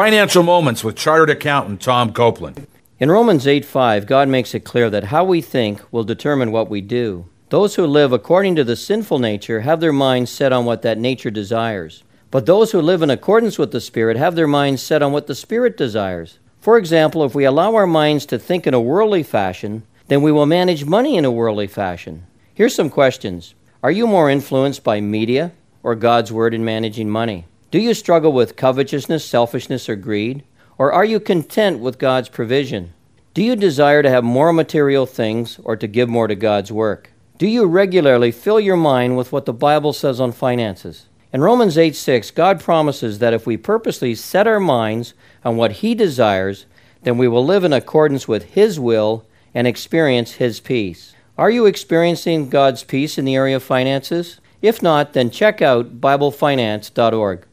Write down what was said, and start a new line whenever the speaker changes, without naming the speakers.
Financial Moments with Chartered Accountant Tom Copeland.
In Romans 8 5, God makes it clear that how we think will determine what we do. Those who live according to the sinful nature have their minds set on what that nature desires. But those who live in accordance with the Spirit have their minds set on what the Spirit desires. For example, if we allow our minds to think in a worldly fashion, then we will manage money in a worldly fashion. Here's some questions Are you more influenced by media or God's Word in managing money? Do you struggle with covetousness, selfishness, or greed? Or are you content with God's provision? Do you desire to have more material things or to give more to God's work? Do you regularly fill your mind with what the Bible says on finances? In Romans 8 6, God promises that if we purposely set our minds on what He desires, then we will live in accordance with His will and experience His peace. Are you experiencing God's peace in the area of finances? If not, then check out BibleFinance.org.